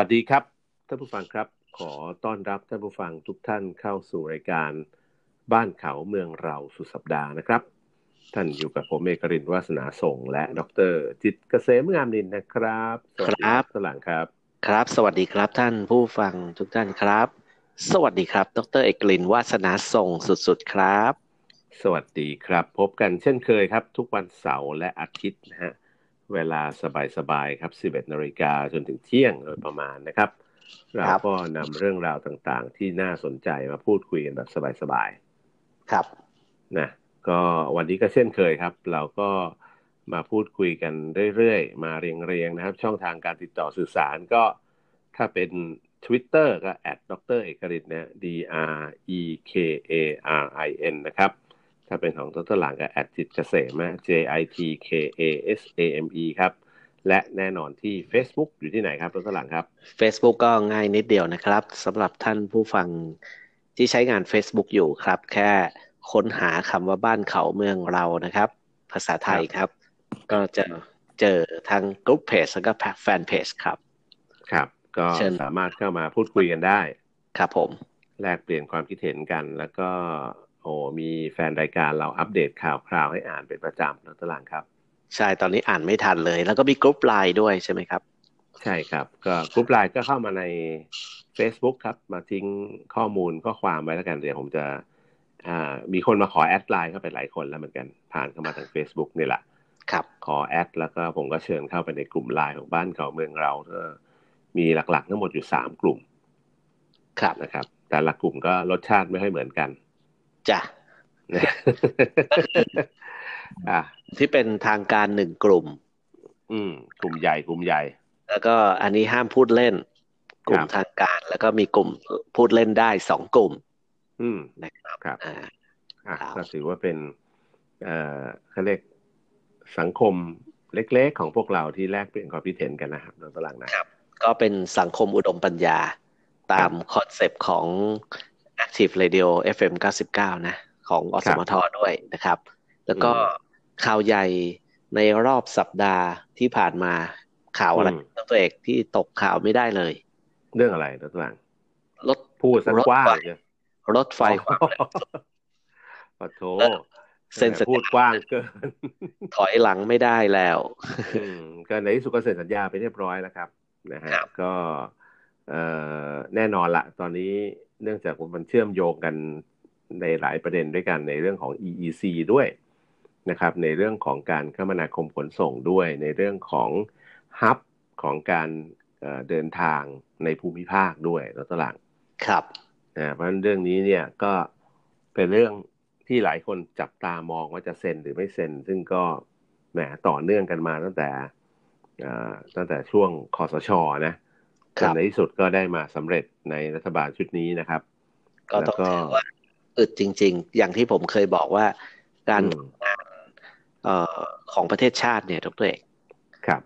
สวัสดีครับท่านผู้ฟังครับ ขอต้อนรับท่านผู้ฟังทุกท่านเข้าสู่รายการบ้านเขาเมืองเราสุดสัปดาห์นะครับ ท่านอยู่กับผมเอกรินวาสนาส่ง และดร จิตเกษมงามนินนะครับสวัสดีครับสลังครับ ครับ สวัสดีครับท่านผู้ฟังทุกท่านครับ สวัสดีครับ ดรเอกรินวาสนาส่งสุดๆครับ สวัสดีครับ พบกันเช่นเคยครับ ทุกวันเสาร์และอาทิตย์นะฮะ เวลาสบายๆครับ 11นาฬิกาจนถึงเที่ยงโดยประมาณนะครับ เราก็นำเรื่องราวต่างๆ ที่น่าสนใจมาพูดคุยกันแบบสบายๆ ครับ นะ ก็วันนี้ก็เช่นเคยครับ เราก็มาพูดคุยกันเรื่อยๆ มาเรียงๆ นะครับ ช่องทางการติดต่อสื่อสารก็ถ้าเป็น Twitter ก็แอดดรเอกรินนะ D R E K A R I N นะครับ ถ้าเป็นของตัวตหลังก็แอดจิตเกษม J I T K A S A M E ครับ และแน่นอนที่ Facebook อยู่ที่ไหนครับตัวตหลังครับ Facebook ก็ง่ายนิดเดียวนะครับสำหรับท่านผู้ฟังที่ใช้งาน Facebook อยู่ครับ แค่ค้นหาคำว่าบ้านเขาเมืองเรานะครับ ภาษาไทยครับ ก็จะเจอทางกลุ่มเพจแล้วก็แฟนเพจครับ ครับ ก็สามารถเข้ามาพูดคุยกันได้ ครับผม แลกเปลี่ยนความคิดเห็นกันแล้วก็โอ้ มีแฟนรายการเราอัปเดตข่าวคราวให้อ่านเป็นประจำนะตลางครับ ใช่ตอนนี้อ่านไม่ทันเลย แล้วก็มี group LINE ด้วยใช่ไหมครับ ใช่ครับ ก็ group LINE ก็เข้ามาใน Facebook ครับ มาทิ้งข้อมูลข้อความไว้แล้วกันเดี๋ยวผมจะมีคนมาขอ add LINE เข้าไปหลายคนแล้วเหมือนกันผ่านเข้ามาทาง Facebook นี่แหละครับขอ add แล้วก็ผมก็เชิญเข้าไปในกลุ่มไลน์ของบ้านเขาเมืองเราก็มีหลักๆ ทั้งหมดอยู่สามกลุ่ม ครับนะครับ แต่ละกลุ่มก็รสชาติไม่ค่อยเหมือนกัน จ้ะที่เป็นทางการหนึ่งกลุ่ม อืม กลุ่มใหญ่กลุ่มใหญ่ แล้วก็อันนี้ห้ามพูดเล่น กลุ่มทางการ แล้วก็มีกลุ่มพูดเล่นได้สองกลุ่ม อืมนะครับครับ อ่าก็ถือว่าเป็น เอ่อเขาเรียกสังคมเล็กๆ ของพวกเราที่แลกเปลี่ยนความคิดเห็นกันนะครับตลังนะครับ ก็เป็นสังคมอุดมปัญญา ตาม concept ของ Active Radio FM 99 นะ ของอสมทด้วยนะครับ แล้วก็ข่าวใหญ่ในรอบสัปดาห์ที่ผ่านมาข่าวอะไรตัวเอกที่ตกข่าวไม่ได้เลย เรื่องอะไรตัวหลังรถพูดสักว่ารถไฟความปะโถเส้นพูดกว้างเกิน ถอยหลังไม่ได้แล้วก็ในที่สุดก็เซ็นสัญญาไปเรียบร้อยแล้วครับนะฮะก็แน่นอนละตอนนี้ เนื่องจากมันเชื่อมโยงกันในหลายประเด็นด้วยกันในเรื่องของ EEC ด้วยนะครับ ในเรื่องของการคมนาคมขนส่งด้วย ในเรื่องของฮับของการเดินทางในภูมิภาคด้วยรถตลังครับนะเพราะฉะนั้นเรื่องนี้เนี่ยก็เป็นเรื่องที่หลายคนจับตามองว่าจะเซ็นหรือไม่เซ็น ซึ่งก็แหมต่อเนื่องกันมาตั้งแต่ตั้งแต่ช่วงคอสชนะ จนในที่สุดก็ได้มาสำเร็จในรัฐบาลชุดนี้นะครับ ก็ต้องถือว่าอึดจริง ๆ อย่างที่ผมเคยบอกว่าการงานของประเทศชาติเนี่ยทุกตัวเองครับ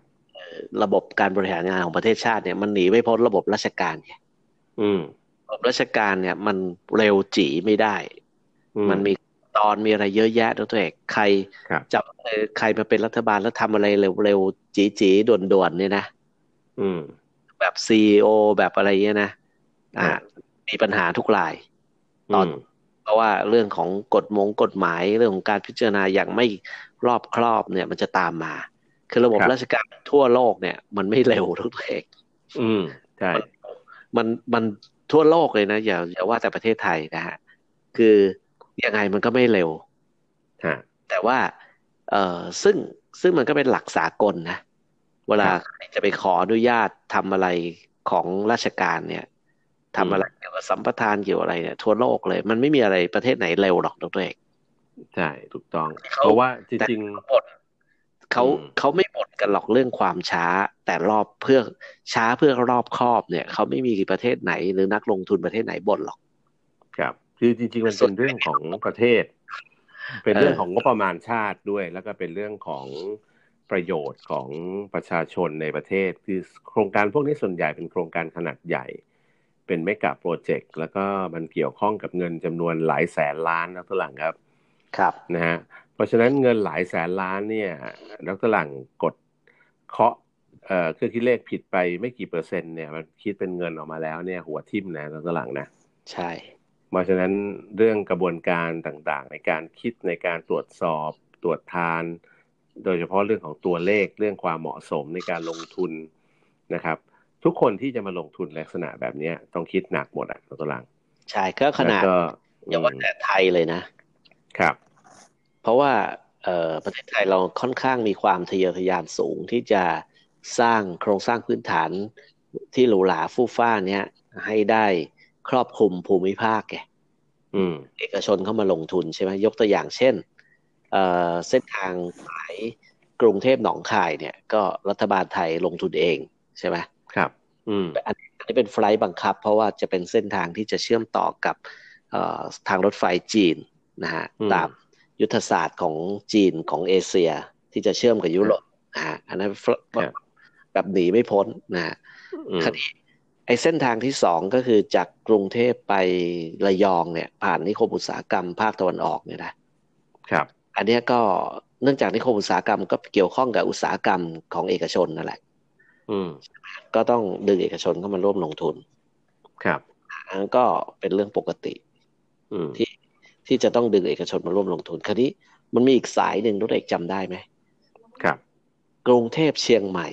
ระบบการบริหารงานของประเทศชาติเนี่ยมันหนีไม่พ้นระบบราชการไงระบบราชการเนี่ย มันเร็วจีไม่ได้ มันมีตอนมีอะไรเยอะแยะตัวเองใครจับใครมาเป็นรัฐบาลแล้วทำอะไรเร็วๆจีๆด่วนๆเนี่ยนะ อืม แบบซีอแบบอะไรเงี้ยนะอ่า มีปัญหาทุกราย ตอนเพราะว่าเรื่องของกฎมงกฎหมายเรื่องของการพิจารณาอย่างไม่รอบครอบเนี่ย มันจะตามมา คือระบบราชการทั่วโลกเนี่ย มันไม่เร็วทุกเอกอืมใช่มันมันทั่วโลกเลยนะอย่าอย่าว่าแต่ประเทศไทยนะฮะคือยังไงมันก็ไม่เร็วแต่ว่า เอ่อซึ่งซึ่งมันก็เป็นหลักสากลนะ เวลาจะไปขออนุญาตทำอะไรของราชการเนี่ยทำอะไรเกี่ยวกับสัมปทานเกี่ยวอะไรเนี่ยทั่วโลกเลย มันไม่มีอะไรประเทศไหนเร็วหรอกดรเอกใช่ถูกต้อง เพราะว่าจริงๆเขาเขาไม่บ่นกันหรอกเรื่องความช้า แต่รอบเพื่อช้าเพื่อรอบครอบเนี่ยเขาไม่มีประเทศไหนหรือนักลงทุนประเทศไหนบ่นหรอก ครับ คือจริง ๆ มันเป็นเรื่องของประเทศ เป็นเรื่องของงบประมาณชาติด้วย แล้วก็เป็นเรื่องของ ประโยชน์ของประชาชนในประเทศ คือโครงการพวกนี้ส่วนใหญ่เป็นโครงการขนาดใหญ่ เป็นไม่กับโปรเจกต์แล้วก็มันเกี่ยวข้องกับเงินจำนวนหลายแสนล้านนะทุกหลังครับครับนะฮะเพราะฉะนั้นเงินหลายแสนล้านเนี่ยดรหลังกดเคาะเอ่อเครื่องคิดเลขผิดไปไม่กี่เปอร์เซ็นต์เนี่ยมันคิดเป็นเงินออกมาแล้วเนี่ยหัวทิ่มนะตอนหลังนะใช่เพราะฉะนั้นเรื่องกระบวนการต่างๆ ในการคิดในการตรวจสอบตรวจทาน โดยเฉพาะเรื่องของตัวเลขเรื่องความเหมาะสมในการลงทุนนะครับ ทุกคนที่จะมาลงทุนลักษณะแบบนี้ต้องคิดหนักหมดอะตัวหลัง ใช่ก็ขนาดอย่าว่าแต่ไทยเลยนะครับ เพราะว่าเอ่อประเทศไทยเราค่อนข้างมีความทะเยอทะยานสูงที่จะสร้างโครงสร้างพื้นฐานที่หรูหราฟู่ฟ้าเนี้ยให้ได้ครอบคลุมภูมิภาคแกเอกชนเข้ามาลงทุนใช่ไหมยกตัวอย่างเช่น เเส้นทางสายกรุงเทพหนองคายเนี่ยก็รัฐบาลไทยลงทุนเองใช่ไหมครับ อืมอันนี้เป็นไฟล์บังคับ เพราะว่าจะเป็นเส้นทางที่จะเชื่อมต่อกับทางรถไฟจีนนะฮะตามยุทธศาสตร์ของจีนของเอเชียที่จะเชื่อมกับยุโรปนะฮะอันนั้นแบบหนีไม่พ้นนะฮะคดีไอ้เส้นทางที่สองก็คือจากกรุงเทพไประยองเนี่ย ผ่านนิคมอุตสาหกรรมภาคตะวันออกเนี่ยนะครับ อันนี้ก็เนื่องจากนิคมอุตสาหกรรมก็เกี่ยวข้องกับอุตสาหกรรมของเอกชนนั่นแหละ อืม ก็ต้องดึงเอกชนเข้ามาร่วมลงทุน ครับอันก็เป็นเรื่องปกติที่ที่จะต้องดึงเอกชนมาร่วมลงทุน คราวนี้มันมีอีกสายหนึ่งทุกเอกจำได้ไหมครับ กรุงเทพเชียงใหม่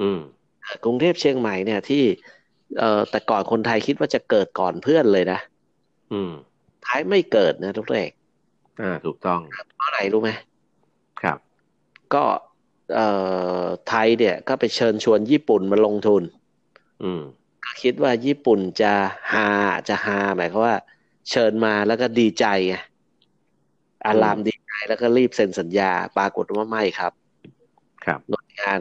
อืม กรุงเทพเชียงใหม่เนี่ยที่ เอ่อแต่ก่อนคนไทยคิดว่าจะเกิดก่อนเพื่อนเลยนะอืม ท้ายไม่เกิดนะทุกเอก อ่าถูกต้องเพราะอะไรรู้ไหมครับ ก็เอ่อไทยเนี่ยก็ไปเชิญชวนญี่ปุ่นมาลงทุน อืมก็คิดว่าญี่ปุ่นจะฮาจะฮาหมายความว่า เชิญมาแล้วก็ดีใจไงอารามดีใจแล้วก็รีบเซ็นสัญญา ปรากฏว่าไม่ครับ ครับหน่วยงาน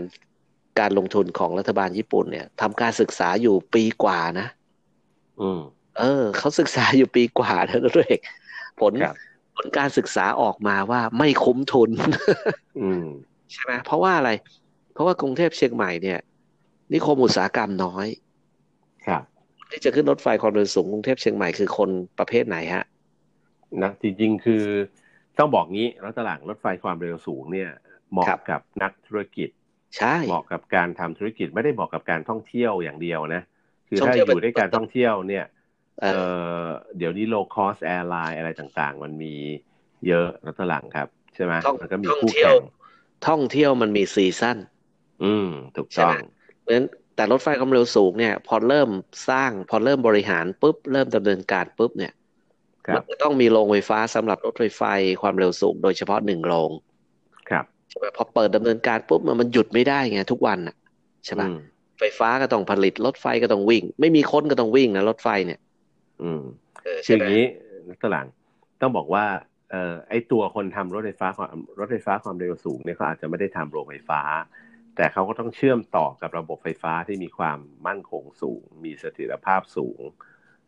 การลงทุนของรัฐบาลญี่ปุ่นเนี่ยทำการศึกษาอยู่ปีกว่านะ อืม เออเขาศึกษาอยู่ปีกว่าแล้วด้วยผล ผลการศึกษาออกมาว่าไม่คุ้มทุนอืมใช่ไหมเพราะว่าอะไร เพราะว่ากรุงเทพเชียงใหม่เนี่ย นิคมอุตสาหกรรมน้อย ครับที่จะขึ้นรถไฟความเร็วสูงกรุงเทพเชียงใหม่คือคนประเภทไหนฮะนะจริงๆคือต้องบอกงี้รถตลาดรถไฟความเร็วสูงเนี่ย เหมาะกับนักธุรกิจใช่เหมาะกับการทำธุรกิจไม่ได้เหมาะกับการท่องเที่ยวอย่างเดียวนะ คือถ้าอยู่ด้วยการท่องเที่ยวเนี่ย เออเดี๋ยวนี้ low cost airline อะไรต่างๆ มันมีเยอะรถตลาดครับ ใช่ไหมมันก็มีคู่แข่งท่องเที่ยวมันมีซีซั่นอืม ถูกต้องเพราะฉะนั้นแต่รถไฟความเร็วสูงเนี่ย พอเริ่มสร้าง พอเริ่มบริหารปุ๊บ เริ่มดำเนินการปุ๊บเนี่ยมันต้องมีโรงไฟฟ้าสำหรับรถไฟไฟความเร็วสูงโดยเฉพาะหนึ่งโรงครับใช่ไหมพอเปิดดำเนินการปุ๊บมันหยุดไม่ได้ไงทุกวันอะใช่ไหมไฟฟ้าก็ต้องผลิตรถไฟก็ต้องวิ่ง ไม่มีคนก็ต้องวิ่งนะรถไฟเนี่ย อืมคืออย่างนี้นักตลาดต้องบอกว่าเอ่อไอตัวคนทำรถไฟฟ้าความรถไฟฟ้าความเร็วสูงเนี่ยเขาอาจจะไม่ได้ทำโรงไฟฟ้า แต่เขาก็ต้องเชื่อมต่อกับระบบไฟฟ้าที่มีความมั่นคงสูง มีเสถียรภาพสูง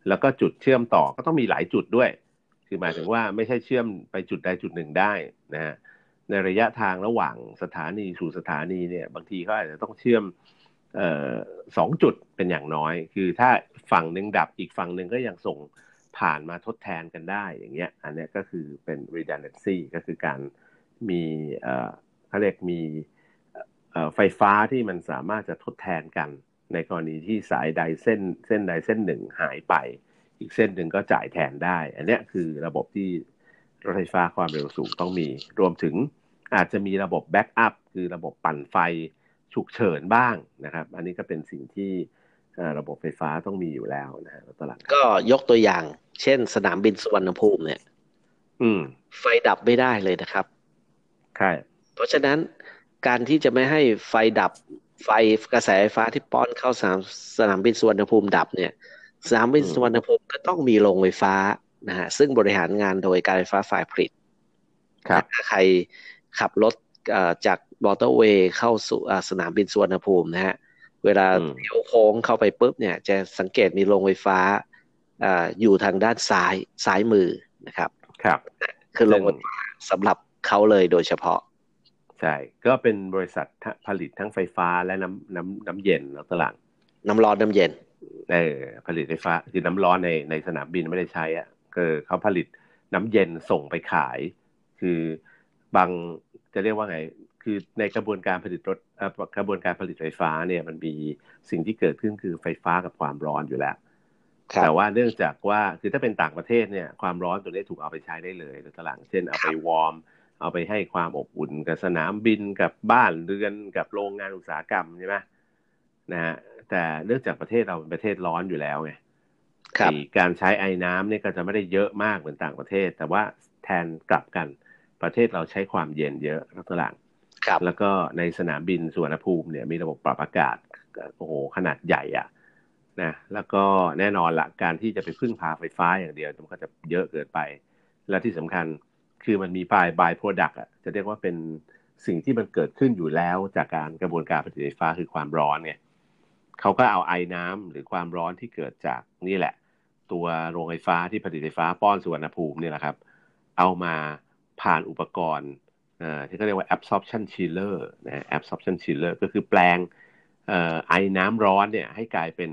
แล้วก็จุดเชื่อมต่อก็ต้องมีหลายจุดด้วย คือหมายถึงว่าไม่ใช่เชื่อมไปจุดใดจุดหนึ่งได้นะฮะในระยะทางระหว่างสถานีสู่สถานีเนี่ย บางทีเขาอาจจะต้องเชื่อมออ สองจุดเป็นอย่างน้อย คือถ้าฝั่งหนึ่งดับอีกฝั่งหนึ่งก็ยังส่งผ่านมาทดแทนกันได้อย่างเงี้ย อันนี้ก็คือเป็น redundancy ก็คือการมีเขาเรียกมีไฟฟ้าที่มันสามารถจะทดแทนกัน ในกรณีที่สายใดเส้นเส้นใดเส้นหนึ่งหายไป อีกเส้นหนึ่งก็จ่ายแทนได้ อันนี้คือระบบที่รถไฟฟ้าความเร็วสูงต้องมี รวมถึงอาจจะมีระบบแบ็กอัพคือระบบปั่นไฟ ฉุกเฉินบ้างนะครับ อันนี้ก็เป็นสิ่งที่ระบบไฟฟ้าต้องมีอยู่แล้วนะฮะตลาดก็ยกตัวอย่าง เช่น สนามบินสุวรรณภูมิเนี่ย อืม ไฟดับไม่ได้เลยนะครับใช่เพราะฉะนั้นการที่จะไม่ให้ไฟดับไฟกระแสไฟฟ้าที่ป้อนเข้าสนามสนามบินสุวรรณภูมิดับเนี่ย สนามบินสุวรรณภูมิก็ต้องมีโรงไฟฟ้านะฮะซึ่งบริหารงานโดยการไฟฟ้าฝ่ายผลิตครับถ้าใครขับรถจาก บอเตอร์เวย์เข้าสู่สนามบินสุวรรณภูมินะฮะ เวลาเลี้ยวโค้งเข้าไปปุ๊บเนี่ย จะสังเกตมีโรงไฟฟ้าอยู่ทางด้านซ้ายซ้ายมือนะครับ ครับ คือโรงไฟฟ้าสำหรับเขาเลยโดยเฉพาะ ใช่ ก็เป็นบริษัทผลิตทั้งไฟฟ้าและน้ำน้ำน้ำเย็นแล้วตลาดน้ำร้อนน้ำเย็น เออ ผลิตไฟฟ้าคือน้ำร้อนในในสนามบินไม่ได้ใช้อะก็เขาผลิตน้ำเย็นส่งไปขาย คือบางจะเรียกว่าไง คือในกระบวนการผลิตรถกระบวนการผลิตไฟฟ้าเนี่ยมันมีสิ่งที่เกิดขึ้นคือไฟฟ้ากับความร้อนอยู่แล้ว แต่ว่าเนื่องจากว่าคือถ้าเป็นต่างประเทศเนี่ยความร้อนตัวนี้ถูกเอาไปใช้ได้เลยในตลาดเช่นเอาไปวอร์ม เอาไปให้ความอบอุ่นกับสนามบินกับบ้านเรือนกับโรงงานอุตสาหกรรมใช่ไหมนะฮะแต่เนื่องจากประเทศเราเป็นประเทศร้อนอยู่แล้วไงการใช้ไอน้ำเนี่ยก็จะไม่ได้เยอะมากเหมือนต่างประเทศ แต่ว่าแทนกลับกันประเทศเราใช้ความเย็นเยอะนักต ลาดแล้วก็ในสนามบินสุวรรณภูมิเนี่ยมีระบบปรับอากาศโอ้โหขนาดใหญ่อะนะแล้วก็แน่นอนละการที่จะไปพึ่งพาไฟฟ้าอย่างเดียวมันก็จะเยอะเกินไป และที่สำคัญคือมันมี by by-product อะจะเรียกว่าเป็นสิ่งที่มันเกิดขึ้นอยู่แล้วจากการกระบวนการผลิตไฟฟ้าคือความร้อนเนี่ยเขาก็เอาไอ้น้ำหรือความร้อนที่เกิดจากนี่แหละ ตัวโรงไฟฟ้าที่ผลิตไฟฟ้าป้อนสุวรรณภูมิเนี่ยแหละครับ เอามาผ่านอุปกรณ์ ที่เขาเรียกว่า absorption chiller นะ absorption chiller ก็คือแปลงไอ้น้ำร้อนเนี่ยให้กลายเป็น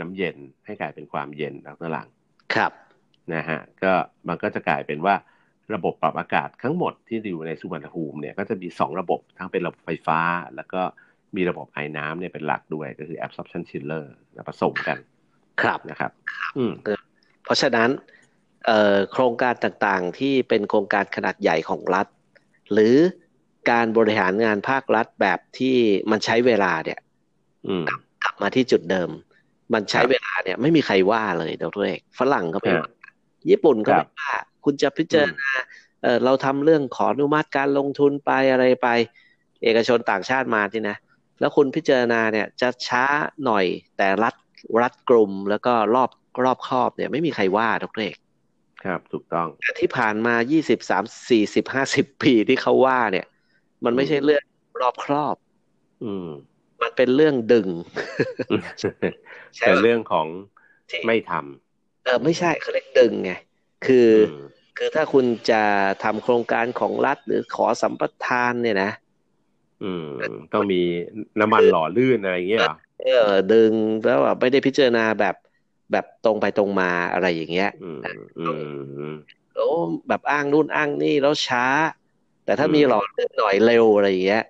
น้ำเย็น ให้กลายเป็นความเย็นข้างหลังครับนะฮะก็มันก็จะกลายเป็นว่าระบบปรับอากาศทั้งหมดที่อยู่ในสุวรรณภูมิเนี่ยก็จะมี 2 ระบบทั้งเป็นระบบไฟฟ้า แล้วก็มีระบบไอ้น้ำเนี่ยเป็นหลักด้วยก็คือ absorption chiller ผสมกัน ครับนะครับอืมเพราะฉะนั้นโครงการต่างๆที่เป็นโครงการขนาดใหญ่ของรัฐ หรือการบริหารงานภาครัฐแบบที่มันใช้เวลาเนี่ยกลับมาที่จุดเดิม มันใช้เวลาเนี่ย ไม่มีใครว่าเลยดรเอกฝรั่งก็ไม่ว่าญี่ปุ่นก็ไม่ว่าคุณจะพิจารณาเออเราทำเรื่องขออนุมัติการลงทุนไปอะไรไป เอกชนต่างชาติมาที่นะแล้วคุณพิจารณาเนี่ยจะช้าหน่อยแต่รัฐรัฐกลุ่มแล้วก็รอบรอบครอบเนี่ย ไม่มีใครว่าดรเอก ครับ ถูกต้องแต่ที่ผ่านมายี่สิบสามสี่สิบห้าสิบปีที่เขาว่าเนี่ย มันไม่ใช่เรื่องรอบครอบ อืม มันเป็นเรื่องดึง แต่เรื่องของไม่ทำเออไม่ใช่เขาเรียกดึงไงคือคือถ้าคุณจะทำโครงการของรัฐหรือขอสัมปทานเนี่ยนะอืม ต้องมีน้ำมันหล่อลื่นอะไรอย่างเงี้ยเออดึงแล้วแบบไม่ได้พิจารณาแบบ แบบตรงไปตรงมาอะไรอย่างเงี้ยโอ้แบบอ้างนู่นอ้างนี่แล้วช้า แต่ถ้ามีหล่อลื่นหน่อยเร็วอะไรอย่างเงี้ย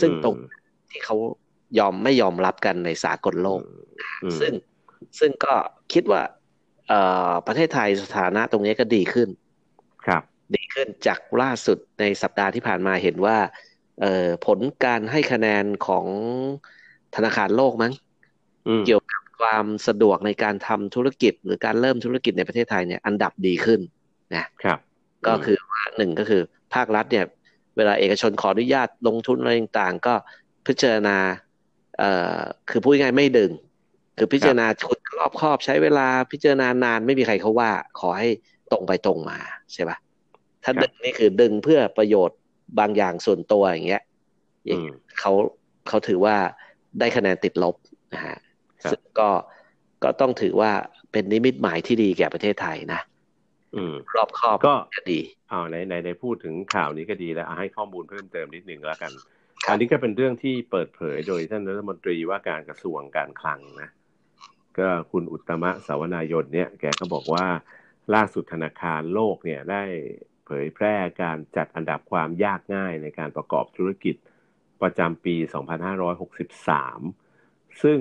ซึ่งตรงที่เขายอมไม่ยอมรับกันในสากลโลก ซึ่งซึ่งก็คิดว่าประเทศไทยสถานะตรงนี้ก็ดีขึ้น ครับ ดีขึ้นจากล่าสุดในสัปดาห์ที่ผ่านมาเห็นว่าผลการให้คะแนนของธนาคารโลกมั้งเกี่ยวกับ ความสะดวกในการทำธุรกิจ หรือการเริ่มธุรกิจในประเทศไทยเนี่ยอันดับดีขึ้นนะครับ ก็คือว่าหนึ่งก็คือภาครัฐเนี่ยเวลาเอกชนขออนุญาตลงทุนอะไรต่างๆ ก็พิจารณาเอ่อคือพูดง่ายไม่ดึง คือพิจารณาชุดรอบครอบใช้เวลาพิจารณานานไม่มีใครเขาว่า ขอให้ตรงไปตรงมาใช่ปะถ้าดึงนี่คือดึงเพื่อประโยชน์บางอย่างส่วนตัวอย่างเงี้ยเขาเขาถือว่าได้คะแนนติดลบนะฮะ ซึ่งก็ก็ต้องถือว่าเป็นนิมิตหมายที่ดีแก่ประเทศไทยนะรอบครอบก็ดีเอาในในในพูดถึงข่าวนี้ก็ดีแล้วให้ข้อมูลเพิ่มเติมนิดหนึ่งแล้วกันอันนี้ก็เป็นเรื่องที่เปิดเผยโดยท่านรัฐมนตรีว่าการกระทรวงการคลังนะ ก็คุณอุตมะสาวนายนเนี่ยแกก็บอกว่าล่าสุดธนาคารโลกเนี่ยได้เผยแพร่การจัดอันดับความยากง่ายในการประกอบธุรกิจประจำปี 2563 ซึ่ง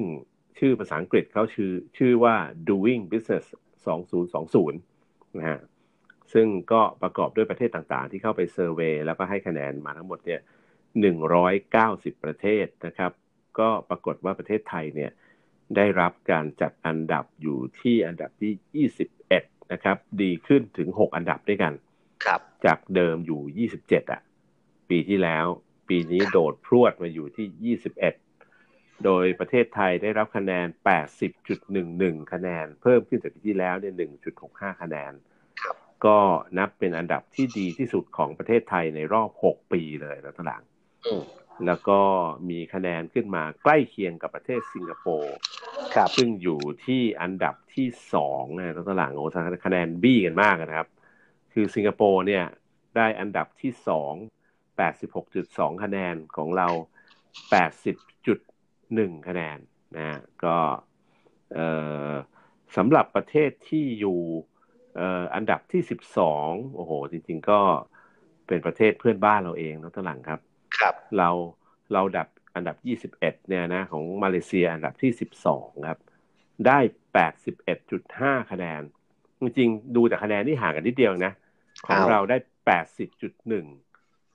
ชื่อภาษาอังกฤษเขาชื่อชื่อว่า doing business 2020 นะฮะซึ่งก็ประกอบด้วยประเทศต่างๆ ที่เข้าไปเซอร์เวยแล้วก็ให้คะแนนมาทั้งหมดเนี่ย190 ประเทศนะครับ ก็ปรากฏว่าประเทศไทยเนี่ยได้รับการจัดอันดับอยู่ที่อันดับที่ 21 นะครับ ดีขึ้นถึง 6 อันดับด้วยกัน ครับ จากเดิมอยู่ 27 อะ ปีที่แล้ว ปีนี้โดดพรวดมาอยู่ที่ 21 โดยประเทศไทยได้รับคะแนน 80.11 คะแนน เพิ่มขึ้นจากปีที่แล้วเนี่ย 1.65 คะแนน ก็นับเป็นอันดับที่ดีที่สุดของประเทศไทยในรอบ 6 ปีเลยแล้วต่างแล้วก็มีคะแนนขึ้นมาใกล้เคียงกับประเทศสิงคโปร์ครับซึ่งอยู่ที่อันดับที่สองนะตลาดโอ้คะแนนบี้กันมากนะครับ คือสิงคโปร์เนี่ยได้อันดับที่สองแปดสิบหกจุดสองคะแนนของเราแปดสิบจุด หนึ่งคะแนนนะก็สำหรับประเทศที่อยู่อันดับที่สิบสองโอ้โห จริง ๆ ก็เป็นประเทศเพื่อนบ้านเราเองนะตลังครับ ครับ เราเราดับอันดับยี่สิบเอ็ดเนี่ยนะของมาเลเซียอันดับที่สิบสองครับ ได้แปดสิบเอ็ดจุดห้าคะแนน จริงๆ ดูแต่คะแนนที่ห่างกันนิดเดียวนะ ของเราได้แปดสิบจุดหนึ่ง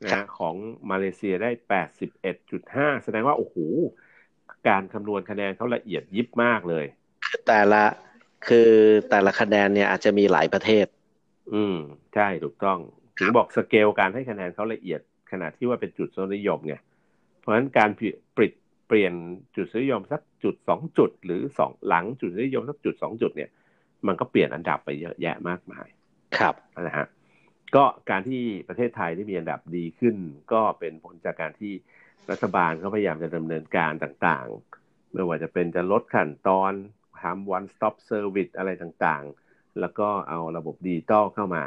นะของมาเลเซียได้แปดสิบเอ็ดจุดห้าแสดงว่า โอ้โห การคำนวณคะแนนเขาละเอียดยิบมากเลย แต่ละคือแต่ละคะแนนเนี่ยอาจจะมีหลายประเทศ อืม ใช่ถูกต้อง ถึงบอกสเกลการให้คะแนนเขาละเอียดขนาดที่ว่าเป็นจุดนิยมไงเพราะฉะนั้นการปริดเปลี่ยนจุดนิยมสักจุดสองจุด หรือสองหลังจุดนิยมสักจุดสองจุดเนี่ย มันก็เปลี่ยนอันดับไปเยอะแยะมากมาย ครับนะฮะก็การที่ประเทศไทยได้มีอันดับดีขึ้น ก็เป็นผลจากการที่ รัฐบาลเขาพยายามจะดำเนินการต่างๆ ไม่ว่าจะเป็นจะลดขั้นตอนทำ one stop service อะไรต่างๆ แล้วก็เอาระบบดิจิตอลเข้ามา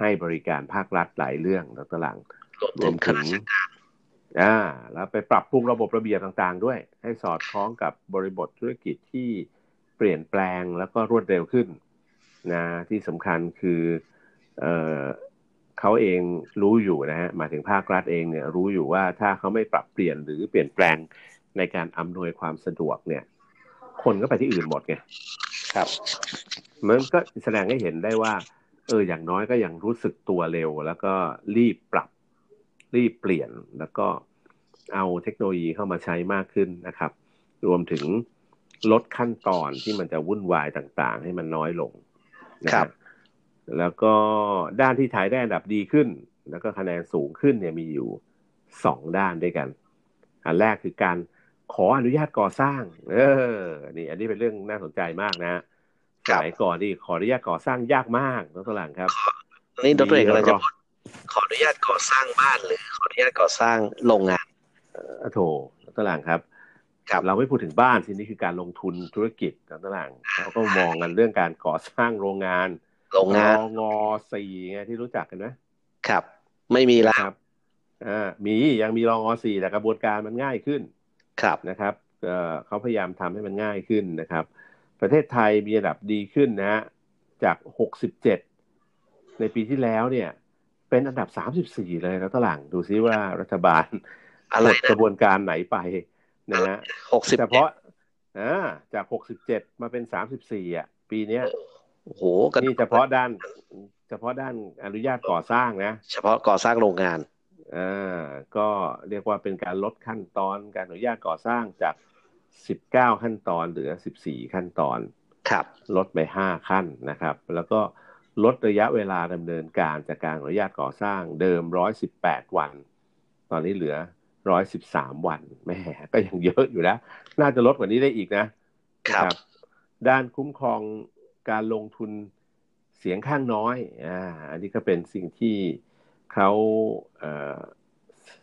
ให้บริการภาครัฐหลายเรื่องแล้วตลังรวมถึงอ่าแล้วไปปรับปรุงระบบระเบียบต่างๆ ด้วย ให้สอดคล้องกับบริบทธุรกิจที่เปลี่ยนแปลงแล้วก็รวดเร็วขึ้นนะที่สำคัญคือเออ เขาเองรู้อยู่นะฮะหมายถึงภาครัฐเองเนี่ยรู้อยู่ว่าถ้าเขาไม่ปรับเปลี่ยนหรือเปลี่ยนแปลงในการอำนวยความสะดวกเนี่ย คนก็ไปที่อื่นหมดไงครับ มันก็แสดงให้เห็นได้ว่า เอออย่างน้อยก็ยังรู้สึกตัวเร็ว แล้วก็รีบปรับ รีบเปลี่ยนแล้วก็เอาเทคโนโลยีเข้ามาใช้มากขึ้นนะครับ รวมถึงลดขั้นตอนที่มันจะวุ่นวายต่างๆ ให้มันน้อยลงนะครับ แล้วก็ด้านที่ถ่ายได้อันดับดีขึ้น แล้วก็คะแนนสูงขึ้นเนี่ยมีอยู่สองด้านด้วยกัน อันแรกคือการขออนุญาตก่อสร้าง เออ นี่ อันนี้เป็นเรื่องน่าสนใจมากนะสมัยก่อนนี่ขออนุญาตก่อสร้างยากมากน้องตลังครับนี่ดรเอกกำลังจะขออนุญาตก่อสร้างบ้านหรือขออนุญาตก่อสร้างโรงงานอโถตลางครับครับเราไม่พูดถึงบ้านทีนี้คือการลงทุนธุรกิจตลางเขาก็มองกันเรื่องการก่อสร้างโรงงาน โรงงานงอสี่ไงที่รู้จักกันไหมครับ ไม่มีแล้วครับอ่ามียังมีรองอสี่แต่กระบวนการมันง่ายขึ้นครับนะครับเขาพยายามทำให้มันง่ายขึ้นนะครับ ประเทศไทยมีระดับดีขึ้นนะฮะจากหกสิบเจ็ดในปีที่แล้วเนี่ย เป็นอันดับสามสิบสี่เลยแล้วตลังดูซิว่ารัฐบาลอะไรกระบวนการไหนไปนะฮะหกสิบเฉพาะอ่าจากหกสิบเจ็ดมาเป็นสามสิบสี่อะ ปีเนี้ย โอ้โหนี่เฉพาะด้าน เฉพาะด้านอนุญาตก่อสร้างนะ เฉพาะก่อสร้างโรงงานอ่าก็เรียกว่าเป็นการลดขั้นตอนการอนุญาตก่อสร้างจากสิบเก้าขั้นตอนเหลือสิบสี่ขั้นตอนครับลดไปห้าขั้นนะครับ แล้วก็ลดระยะเวลาดำเนินการจากการอนุญาตก่อสร้างเดิมร้อยสิบแปดวัน ตอนนี้เหลือร้อยสิบสามวันแม่ก็ยังเยอะอยู่นะน่าจะลดกว่านี้ได้อีกนะครับ ด้านคุ้มครอง การลงทุนเสียงข้างน้อยอ่าอันนี้ก็เป็นสิ่งที่เขาเ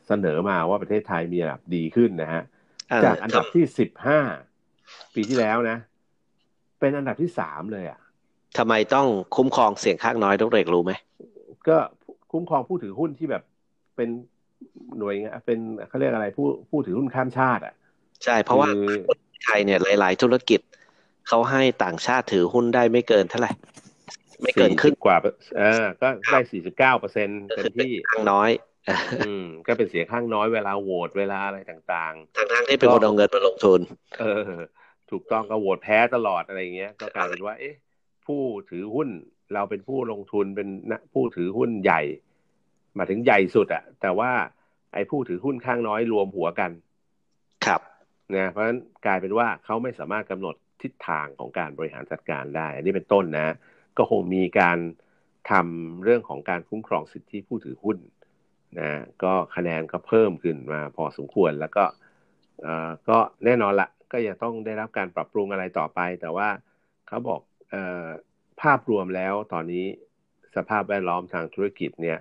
เสนอมาว่าประเทศไทยมีระดับดีขึ้นนะฮะ จากอันดับที่สิบห้าปีที่แล้วนะ เป็นอันดับที่สามเลยอะทำไมต้องคุ้มครองเสียงข้างน้อยต้องเรกรู้ไหม ก็คุ้มครองผู้ถือหุ้นที่แบบเป็นหน่วยเป็นเขาเรียกอะไรผู้ผู้ถือหุ้นข้ามชาติ อะ ใช่เพราะว่าไทยเนี่ยหลาย ๆ ธุรกิจ เขาให้ต่างชาติถือหุ้นได้ไม่เกินเท่าไหร่ไม่เกินครึ่งกว่า เออ ก็ได้สี่สิบเก้าเปอร์เซ็นต์เป็นที่ข้างน้อย อืม ก็เป็นเสียงข้างน้อยเวลาโหวตเวลาอะไรต่างๆ ทั้งๆที่เป็นคนเอาเงินมาลงทุน เออ ถูกต้องก็โหวตแพ้ตลอดอะไรเงี้ย ก็กลายเป็นว่า เอ๊ะ ผู้ถือหุ้นเราเป็นผู้ลงทุนเป็นผู้ถือหุ้นใหญ่ มาถึงใหญ่สุดอะแต่ว่า ไอ้ผู้ถือหุ้นข้างน้อยรวมหัวกัน ครับนะเพราะฉะนั้นกลายเป็นว่าเขาไม่สามารถกำหนด ทิศทางของการบริหารจัดการได้ อันนี้เป็นต้นนะ ก็คงมีการทำเรื่องของการคุ้มครองสิทธิผู้ถือหุ้นนะก็คะแนนก็เพิ่มขึ้นมาพอสมควรแล้วก็ก็แน่นอนละก็ยังต้องได้รับการปรับปรุงอะไรต่อไป แต่ว่าเขาบอกภาพรวมแล้วตอนนี้สภาพแวดล้อมทางธุรกิจเนี่ย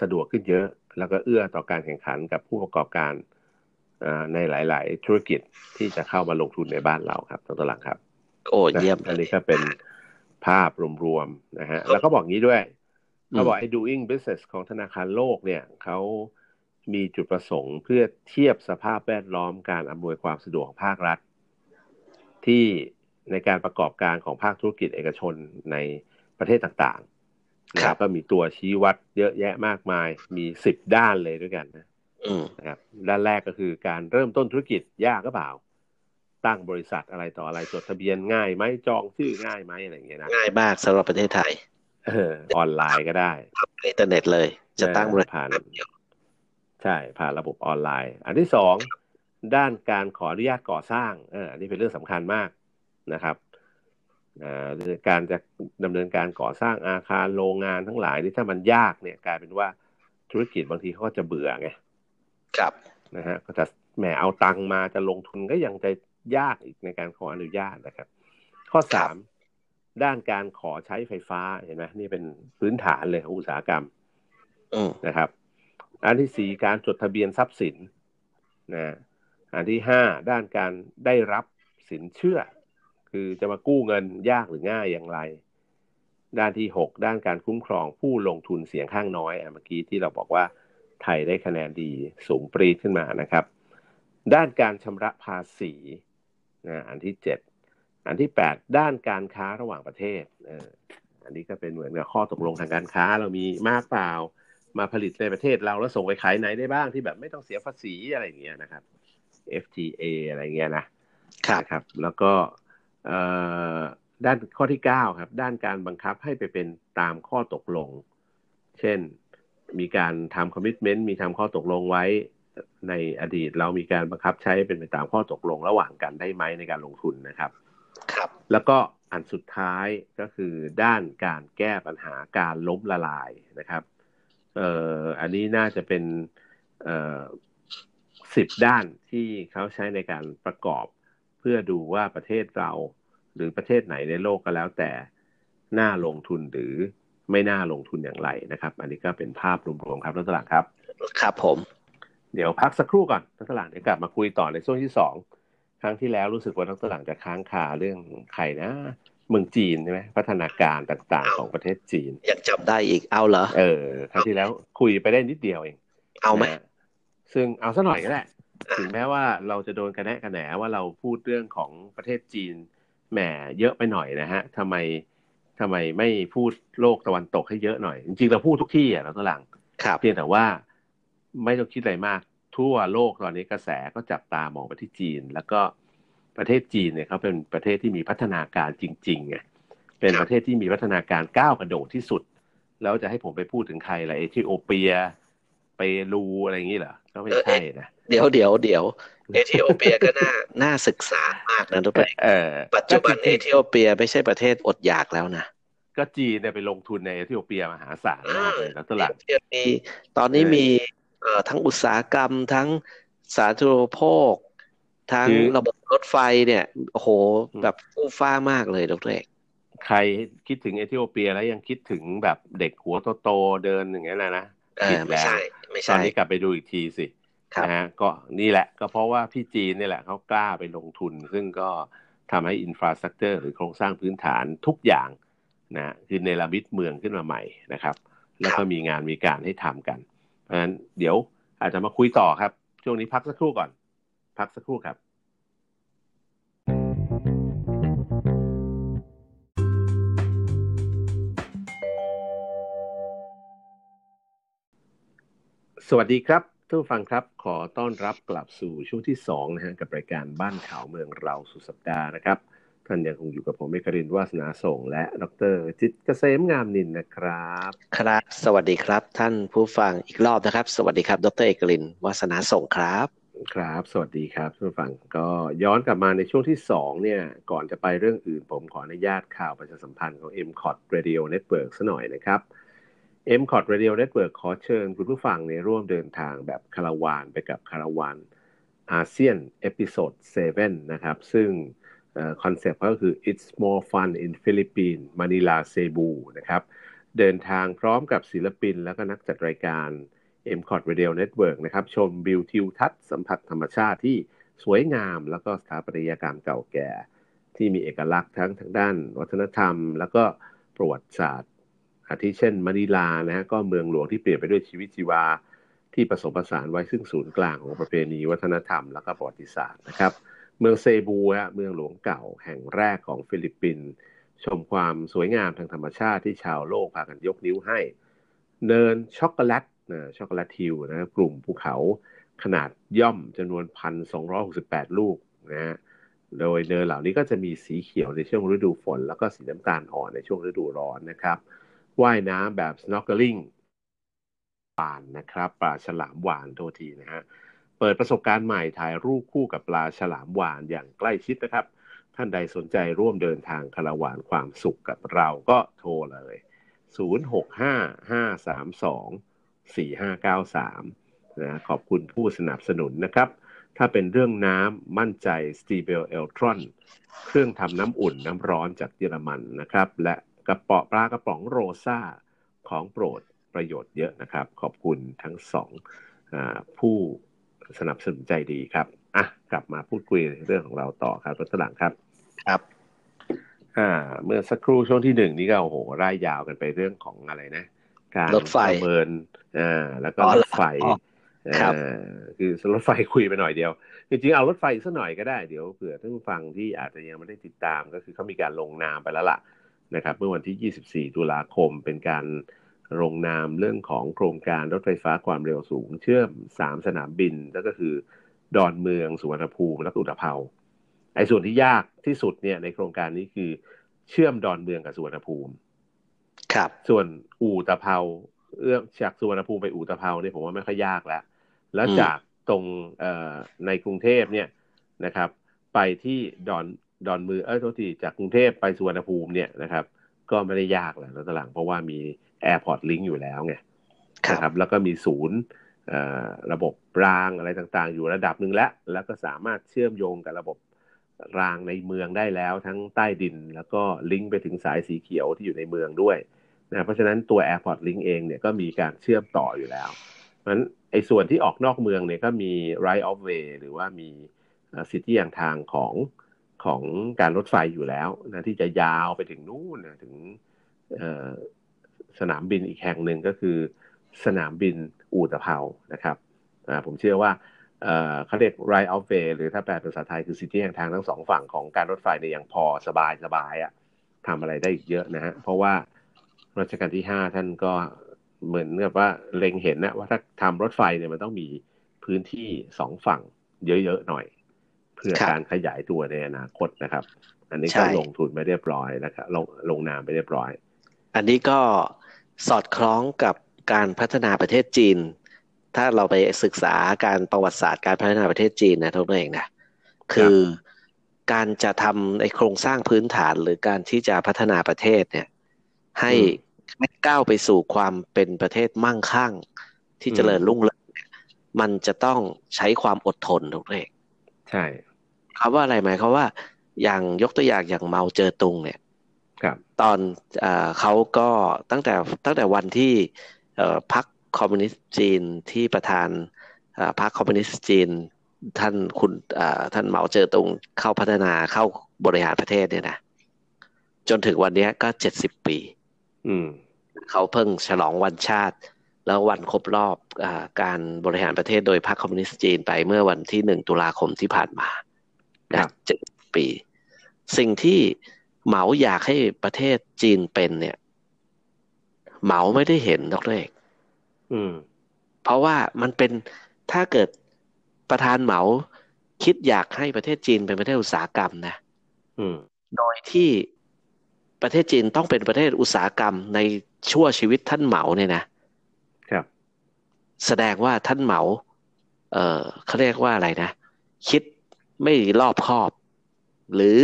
สะดวกขึ้นเยอะ แล้วก็เอื้อต่อการแข่งขันกับผู้ประกอบการ ในหลาย ๆ ธุรกิจที่จะเข้ามาลงทุนในบ้านเราครับทั้งตลังครับ โอ้เยี่ยมอันนี้ก็เป็นภาพรวมๆนะฮะแล้วก็บอกงี้ด้วยเขาบอกไอ้ doing business ของธนาคารโลกเนี่ยเขามีจุดประสงค์เพื่อเทียบสภาพแวดล้อมการอำนวยความสะดวกของภาครัฐ ที่ในการประกอบการของภาคธุรกิจเอกชนในประเทศต่างๆนะก็มีตัวชี้วัดเยอะแยะมากมาย มีสิบด้านเลยด้วยกันนะ นะครับด้านแรกก็คือการเริ่มต้นธุรกิจยากก็เปล่า ตั้งบริษัทอะไรต่ออะไรจดทะเบียนง่ายไหมจองชื่อง่ายไหมอะไรอย่างเงี้ยนะง่ายมากสำหรับประเทศไทยเออออนไลน์ก็ได้อินเทอร์เน็ตเลย จะตั้งบริษัทใช่ผ่านระบบออนไลน์ อันที่สองด้านการขออนุญาตก่อสร้างเอออันนี้เป็นเรื่องสำคัญมากนะครับการจะดำเนินการก่อสร้างอาคารโรงงานทั้งหลายนี่ถ้ามันยากเนี่ยกลายเป็นว่าธุรกิจบางทีเขาก็จะเบื่อไง ครับนะฮะก็จะแหมเอาตังมาจะลงทุนก็ยังจะยากอีกในการขออนุญาตนะครับ ข้อสามด้านการขอใช้ไฟฟ้าเห็นไหมนี่เป็นพื้นฐานเลยของอุตสาหกรรมนะครับ อันที่สี่การจดทะเบียนทรัพย์สินนะอันที่ห้าด้านการได้รับสินเชื่อ คือจะมากู้เงินยากหรือง่ายอย่างไร ด้านที่หกด้านการคุ้มครองผู้ลงทุนเสียงข้างน้อยเมื่อกี้ที่เราบอกว่า ไทยได้คะแนนดีสูงปรีขึ้นมานะครับ ด้านการชำระภาษีนะอันที่เจ็ดอันที่แปดด้านการค้าระหว่างประเทศอันนี้ก็เป็นเหมือนกับข้อตกลงทางการค้าเรามีมากเปล่ามาผลิตในประเทศเราแล้วส่งไปขายไหนได้บ้างที่แบบไม่ต้องเสียภาษีอะไรอย่างเงี้ยนะครับ FTA อะไรเงี้ยนะครับรบแล้วก็ด้านข้อที่เก้าครับ ด้านการบังคับให้ไปเป็นตามข้อตกลง เช่น มีการทำคอมมิชเมนต์มีทำข้อตกลงไว้ในอดีตเรามีการบังคับใช้เป็นไปตามข้อตกลงระหว่างกันได้ไหมในการลงทุนนะครับ ครับ แล้วก็อันสุดท้ายก็คือด้านการแก้ปัญหาการล้มละลายนะครับเอ่ออันนี้น่าจะเป็นเอ่อสิบด้านที่เขาใช้ในการประกอบ เพื่อดูว่าประเทศเราหรือประเทศไหนในโลกก็แล้วแต่น่าลงทุนหรือ ไม่น่าลงทุนอย่างไรนะครับ อันนี้ก็เป็นภาพรวมๆครับรัตลาดครับ ครับผม เดี๋ยวพักสักครู่ก่อนรัตลาดเดี๋ยวกลับมาคุยต่อในช่วงที่สองครั้งที่แล้วรู้สึกว่ารัตลาดจะค้างคาเรื่องใครนะเมืองจีนใช่ไหมพัฒนาการต่างๆของประเทศจีนยังจำได้อีกเอาเหรอเออครั้งที่แล้วคุยไปได้นิดเดียวเอง เอาไหมซึ่งเอาซะหน่อยก็ได้ถึงแม้ว่าเราจะโดนกระแนะกระแหนว่าเราพูดเรื่องของประเทศจีนแหมเยอะไปหน่อยนะฮะทำไม ทำไมไม่พูดโลกตะวันตกให้เยอะหน่อย จริงๆเราพูดทุกที่อะเราตลังเพียงแต่ว่าไม่ต้องคิดอะไรมาก ทั่วโลกตอนนี้กระแสก็จับตามองไปที่จีน แล้วก็ประเทศจีนเนี่ยเขาเป็นประเทศที่มีพัฒนาการจริงๆไงเป็นประเทศที่มีพัฒนาการก้าวกระโดดที่สุด แล้วจะให้ผมไปพูดถึงใครล่ะเอธิโอเปียเปรูอะไรอย่างนี้เหรอก็ไม่ใช่นะเดี๋ยวเดี๋ยวเดี๋ยวเอธิโอเปียก็น่าน่าศึกษามากนะทุกท่านปัจจุบันเอธิโอเปียไม่ใช่ประเทศอดอยากแล้วนะก็จีนเนี่ยไปลงทุนในเอธิโอเปียมหาศาลมากเลยนะตลาดมีตอนนี้มีเอ่อทั้งอุตสาหกรรมทั้งสาธารณโภค ทั้งระบบรถไฟเนี่ยโอ้โหแบบฟู่ฟ้ามากเลยดรเอกใครคิดถึงเอธิโอเปียแล้วยังคิดถึงแบบเด็กหัวโตๆเดินอย่างเงี้ยนะนะ ผิดแล้วตอนนี้กลับไปดูอีกทีสินะฮะก็นี่แหละก็เพราะว่าพี่จีนนี่แหละเขากล้าไปลงทุน ซึ่งก็ทำให้อินฟราสตรักเจอร์หรือโครงสร้างพื้นฐานทุกอย่างนะคือในระมิดเมืองขึ้นมาใหม่นะครับ แล้วก็มีงานมีการให้ทำกัน เพราะฉะนั้นเดี๋ยวอาจจะมาคุยต่อครับ ช่วงนี้พักสักครู่ก่อน พักสักครู่ครับ สวัสดีครับท่านผู้ฟังครับขอต้อนรับกลับสู่ช่วงที่2นะฮะกับรายการบ้านข่าวเมืองเราสุดสัปดาห์นะครับ ท่านยังคงอยู่กับผมเอกรินวาสนาส่ง และดรจิตเกษมงามนินนะครับ ครับ สวัสดีครับ ท่านผู้ฟังอีกรอบนะครับ สวัสดีครับ ดรเอกรินวาสนาส่งครับ ครับ สวัสดีครับท่านผู้ฟังก็ย้อนกลับมาในช่วงที่2เนี่ยก่อนจะไปเรื่องอื่น ผมขออนุญาตข่าวประชาสัมพันธ์ของ m c o t Radio Network ซะหน่อยนะครับ m c o t Radio Network ขอเชิญคุณผู้ฟังในร่วมเดินทางแบบคาราวานไปกับคาราวานอาเซียน episode 7นะครับ ซึ่ง concept ก็คือ it's more fun in Philippines Manila Cebu นะครับ เดินทางพร้อมกับศิลปินและก็นักจัดรายการ m c o t Radio Network นะครับ ชมวิวทิวทัศน์สัมผัสธรรมชาติที่สวยงาม แล้วก็สถาปัตยกรรมเก่าแก่ ที่มีเอกลักษณ์ทั้งทางด้านวัฒนธรรม แล้วก็ประวัติศาสตร์ อาทิเช่นมะนิลานะฮะก็เมืองหลวงที่เปี่ยมไปด้วยชีวิตชีวาที่ผสมผสานไว้ซึ่งศูนย์กลางของประเพณีวัฒนธรรมและก็ประวัติศาสตร์นะครับ เมืองเซบูฮะเมืองหลวงเก่าแห่งแรกของฟิลิปปินส์ชมความสวยงามทางธรรมชาติที่ชาวโลกพากันยกนิ้วให้ เนินช็อกโกแลต Chocolate Hills นะกลุ่มภูเขาขนาดย่อมจำนวนพันสองร้อยหกสิบแปดลูกนะฮะโดยเนินเหล่านี้ก็จะมีสีเขียวในช่วงฤดูฝน แล้วก็สีน้ำตาลอ่อนในช่วงฤดูร้อนนะครับ ว่ายน้ำแบบ snorkeling หวานนะครับ ปลาฉลามหวานโทษทีนะฮะเปิดประสบการณ์ใหม่ถ่ายรูปคู่กับปลาฉลามหวานอย่างใกล้ชิดนะครับ ท่านใดสนใจร่วมเดินทางคาราวานความสุขกับเราก็โทรเลย 0655324593 นะขอบคุณผู้สนับสนุนนะครับ ถ้าเป็นเรื่องน้ำมั่นใจ s t e b e l e l t r o n เครื่องทำน้ำอุ่นน้ำร้อนจากเยอรมันนะครับ และ กระป๋อปลากระป๋องโรซ่าของโปรดประโยชน์เยอะนะครับ ขอบคุณทั้งสองอผู้สนับสนุนใจดีครับอะกลับมาพูดคุยเรื่องของเราต่อครับรถหลังครับครับอ่าเมื่อสักครู่ช่วงที่หนึ่งนี่ก็โอ้โหร่ายยาวกันไปเรื่องของอะไรนะ การรถไฟเมินอ่าแล้วก็รถไฟครับคือรถไฟคุยไปหน่อยเดียว จริงๆเอารถไฟสักหน่อยก็ได้เดี๋ยวเผื่อท่านผู้ฟังที่อาจจะยังไม่ได้ติดตามก็คือเขามีการลงนามไปแล้วล่ะ นะครับเมื่อวันที่ 24 ตุลาคมเป็นการลงนามเรื่องของโครงการรถไฟฟ้าความเร็วสูง เชื่อม 3 สนามบินแล้วก็คือดอนเมืองสุวรรณภูมิและอุตภเปาไอ้ส่วนที่ยากที่สุดเนี่ยในโครงการนี้คือเชื่อมดอนเมืองกับสุวรรณภูมิ ครับ ส่วนอู่ตะเภาเอื้อมจากสุวรรณภูมิไปอู่ตะเภาเนี่ยผมว่าไม่ค่อยยากแล้ว แล้วจากตรงเอ่อในกรุงเทพเนี่ยนะครับ ไปที่ดอน ดอนเมือง เออโทษทีจากกรุงเทพไปสุวรรณภูมิเนี่ยนะครับ ก็ไม่ได้ยากแล้วตหลังเพราะว่ามีแอร์พอร์ตลิงก์อยู่แล้วไงนะครับแล้วก็มีศูนย์ระบบรางอะไรต่างๆ อยู่ระดับหนึ่งแล้ว แล้วก็สามารถเชื่อมโยงกับระบบรางในเมืองได้แล้วทั้งใต้ดิน แล้วก็ลิงก์ไปถึงสายสีเขียวที่อยู่ในเมืองด้วยนะเพราะฉะนั้นตัว Airport Link เองเนี่ยก็มีการเชื่อมต่ออยู่แล้วเพราะฉะนั้นไอ้ส่วนที่ออกนอกเมืองเนี่ยก็มี right of way หรือว่ามีสิทธิอย่างทางของ ของการรถไฟอยู่แล้วนะที่จะยาวไปถึงนู่นนะถึงสนามบินอีกแห่งหนึ่งก็คือสนามบินอู่ตะเภานะครับผมเชื่อว่าเขาเรียก right of way หรือถ้าแปลเป็นภาษาไทยคือสิทธิแห่งทางทั้งสองฝั่งของการรถไฟเนี่ยยังพอสบายสบายอะทำอะไรได้อีกเยอะนะฮะเพราะว่ารัชกาลที่ห้าท่านก็เหมือนกับว่าเล็งเห็นนะว่าถ้าทำรถไฟเนี่ยมันต้องมีพื้นที่สองฝั่งเยอะๆหน่อย พื่อการขยายตัวในอนาคตนะครับ อันนี้ก็ลงทุนไปเรียบร้อยนะครับลงลงนามไปเรียบร้อย อันนี้ก็สอดคล้องกับการพัฒนาประเทศจีน ถ้าเราไปศึกษาการประวัติศาสตร์การพัฒนาประเทศจีนนะทุกเองนะคือการจะทำในโครงสร้างพื้นฐานหรือการที่จะพัฒนาประเทศเนี่ย ให้ไม่ก้าวไปสู่ความเป็นประเทศมั่งคั่ง ที่เจริญรุ่งเรืองมันจะต้องใช้ความอดทนทุกเองใช่ คำว่าอะไรหมายเขาว่า อย่างยกตัวอย่างอย่างเมาเจอตุงเนี่ยครับตอนอเขาก็ตั้งแต่ตั้งแต่วันที่พรรคคอมมิวนิสต์จีนที่ประธานพรรคคอมมิวนิสต์จีนท่านคุณท่านเหมาเจอตรงเข้าพัฒนาเข้าบริหารประเทศเนี่ยนะจนถึงวันนี้ก็เจ็ดสิบปี อืมเขาเพิ่งฉลองวันชาติ แล้ววันครบรอบอการบริหารประเทศโดยพรรคคอมมิวนิสต์จีนไปเมื่อวันที่หนึ่งตุลาคมที่ผ่านมา เจ็ดปี สิ่งที่เหมาอยากให้ประเทศจีนเป็นเนี่ย เหมาไม่ได้เห็นดรเอกเพราะว่ามันเป็นถ้าเกิดประธานเหมาคิดอยากให้ประเทศจีนเป็นประเทศอุตสาหกรรมนะโดยที่ประเทศจีนต้องเป็นประเทศอุตสาหกรรมในชั่วชีวิตท่านเหมาเนี่ยนะครับ แสดงว่าท่านเหมา เออเขาเรียกว่าอะไรนะ คิด ไม่รอบคอบ หรือ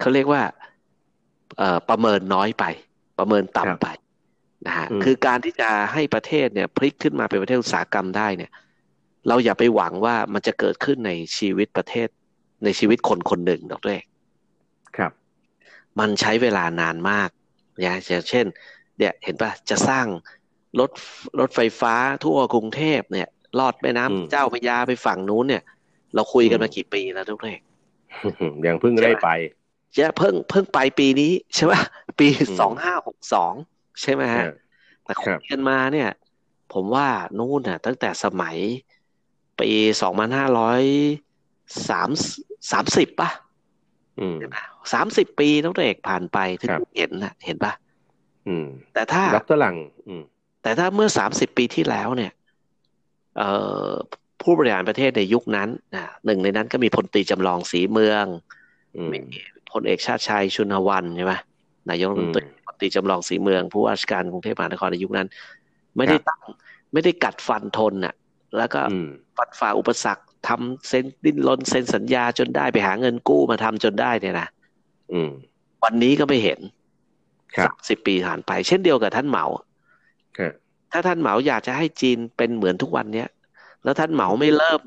เขาเรียกว่าประเมินน้อยไป ประเมินต่ำไปนะฮะคือการที่จะให้ประเทศเนี่ยพลิกขึ้นมาเป็นประเทศอุตสาหกรรมได้เนี่ย เราอย่าไปหวังว่ามันจะเกิดขึ้นในชีวิตประเทศในชีวิตคนคนหนึ่งดอกเรกครับ มันใช้เวลานานมากอย่างเช่น เนี่ยเห็นปะจะสร้างรถรถไฟฟ้าทั่วกรุงเทพเนี่ย ลอดแม่น้ำเจ้าพยาไปฝั่งนู้นเนี่ย เราคุยกันมากี่ปีแล้วทุกเรกยังเพิ่งได้ไปจะเพิ่งเพิ่งไปปีนี้ใช่ไหมปีสองห้าหกสองใช่ไหมฮะแต่คุยกันมาเนี่ย ผมว่านู่นน่ะ ตั้งแต่สมัยปีสองพันห้าร้อยสามสามสิบป่ะสามสิบปีต้องเอกผ่านไปถึงเห็นนะเห็นป่ะแต่ถ้ารับตลังแต่ถ้าเมื่อสามสิบปีที่แล้วเนี่ย ผู้บริหารประเทศในยุคนั้นนะหนึ่งในนั้นก็มีพลตรีจำลอง ศรีเมืองมีพลเอกชาติชายชุณหะวัณใช่ไหมนายกรัฐมนตรีพลตรีจำลอง ศรีเมือง ผู้ว่าราชการกรุงเทพมหานครในยุคนั้น ไม่ได้ตั้งไม่ได้กัดฟันทนน่ะ แล้วก็ฟันฝ่าอุปสรรคทำเซ็นดิ้นรนเซ็นสัญญาจนได้ไปหาเงินกู้มาทำจนได้เนี่ยนะวันนี้ก็ไม่เห็นสามสิบปีผ่านไป เช่นเดียวกับท่านเหมาถ้าท่านเหมาอยากจะให้จีนเป็นเหมือนทุกวันเนี้ย แล้วท่านเหมาไม่เริ่ม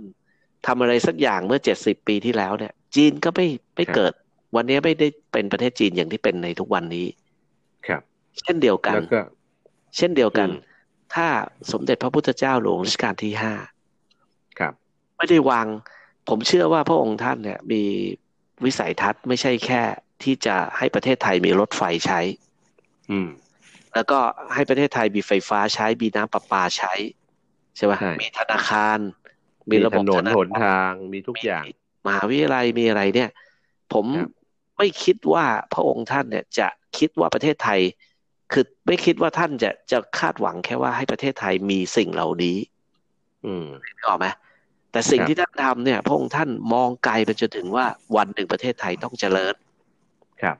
ทำอะไรสักอย่างเมื่อเจ็ดสิบปีที่แล้วเนี่ย จีนก็ไม่ไม่เกิด วันนี้ไม่ได้เป็นประเทศจีนอย่างที่เป็นในทุกวันนี้ ครับ เช่นเดียวกันเช่นเดียวกัน ถ้าสมเด็จพระพุทธเจ้าหลวงรัชกาลที่ห้าครับไม่ได้วาง ผมเชื่อว่าพระองค์ท่านเนี่ย มีวิสัยทัศน์ไม่ใช่แค่ที่จะให้ประเทศไทยมีรถไฟใช้ อืม แล้วก็ให้ประเทศไทยมีไฟฟ้าใช้มีน้ำประปาใช้ ใช่ไหมมีธนาคาร มีระบบถนนหนทางมีทุกอย่างมหาวิทยาลัยมีอะไรเนี่ย ผมไม่คิดว่าพระองค์ท่านเนี่ยจะคิดว่าประเทศไทย คือไม่คิดว่าท่านจะจะคาดหวังแค่ว่าให้ประเทศไทยมีสิ่งเหล่านี้ อืมออกไหมแต่สิ่งที่ท่านทำเนี่ย พระองค์ท่านมองไกลไปจนถึงว่าวันหนึ่งประเทศไทยต้องเจริญ ครับ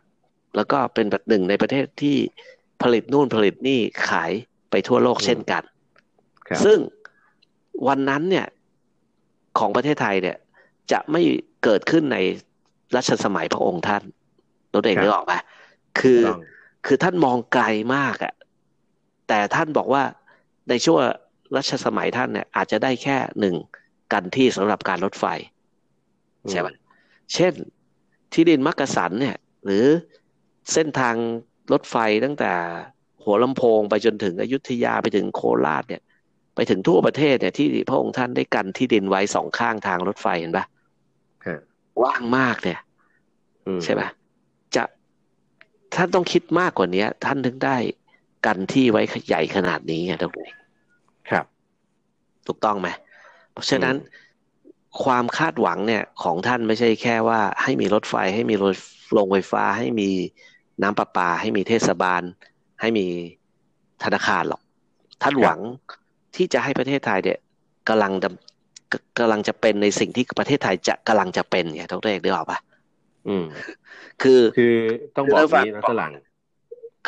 แล้วก็เป็นแบบหนึ่งในประเทศที่ผลิตนู่นผลิตนี่ขายไปทั่วโลกเช่นกัน ซึ่ง วันนั้นเนี่ยของประเทศไทยเนี่ย จะไม่เกิดขึ้นในรัชสมัยพระองค์ท่านตัวเองนึกออกไหมคือคือท่านมองไกลมากอะ่ะแต่ท่านบอกว่าในช่วงรัชสมัยท่านเนี่ย อาจจะได้แค่หนึ่งกันที่สำหรับการรถไฟ ใช่ไหมเช่นที่ดินมักกะสันเนี่ย หรือเส้นทางรถไฟตั้งแต่หัวลำโพงไปจนถึงอยุธยาไปถึงโคราชเนี่ย ไปถึงทั่วประเทศเนี่ยที่พระองค์ท่านได้กันที่ดินไว้สองข้างทางรถไฟเห็นปะว่างมากเนี่ยใช่ไหมจะท่านต้องคิดมากกว่านี้ท่านถึงได้กันที่ไว้ใหญ่ขนาดนี้ไงทุกท่านครับ ถูกต้องไหมเพราะฉะนั้นความคาดหวังเนี่ย ของท่านไม่ใช่แค่ว่า ให้มีรถไฟ ให้มีรถโรงไฟฟ้า ให้มีน้ำประปา ให้มีเทศบาล ให้มีธนาคารหรอก ท่านหวัง ที่จะให้ประเทศไทยเนี่ยกำลังกำลังจะเป็นในสิ่งที่ประเทศไทยจะกำลังจะเป็นไงทุกท่านได้หรอปะอืม คือคือต้องบอกนี้นะฝรั่ง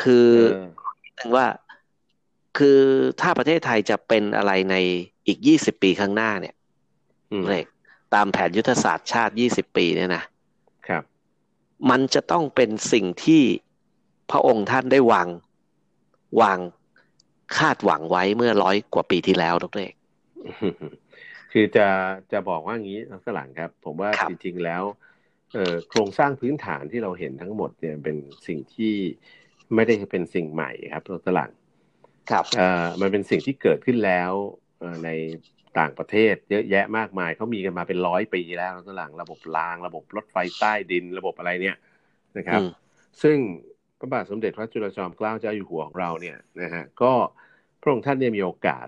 คือถึงว่าคือถ้าประเทศไทยจะเป็นอะไรในอีกยี่สิบปีข้างหน้าเนี่ยเลยตามแผนยุทธศาสตร์ชาติยี่สิบปีเนี่ยนะครับ มันจะต้องเป็นสิ่งที่พระองค์ท่านได้วางวาง คาดหวังไว้เมื่อร้อยกว่าปีที่แล้วทุกเอกคือจะจะบอกว่างี้นักสลังครับ ผมว่าจริงๆแล้วเอ่อโครงสร้างพื้นฐานที่เราเห็นทั้งหมดเนี่ยเป็นสิ่งที่ไม่ได้เป็นสิ่งใหม่ครับนักสลังครับเอ่อมันเป็นสิ่งที่เกิดขึ้นแล้วในต่างประเทศ เยอะแยะมากมายเขามีกันมาเป็นร้อยปีแล้วนักสลังระบบราง ระบบรถไฟใต้ดิน ระบบอะไรเนี่ยนะครับ ซึ่ง พระบาทสมเด็จพระจุลจอมเกล้าเจ้าอยู่หัวของเราเนี่ยนะฮะก็พระองค์ท่านเนี่ยมีโอกาส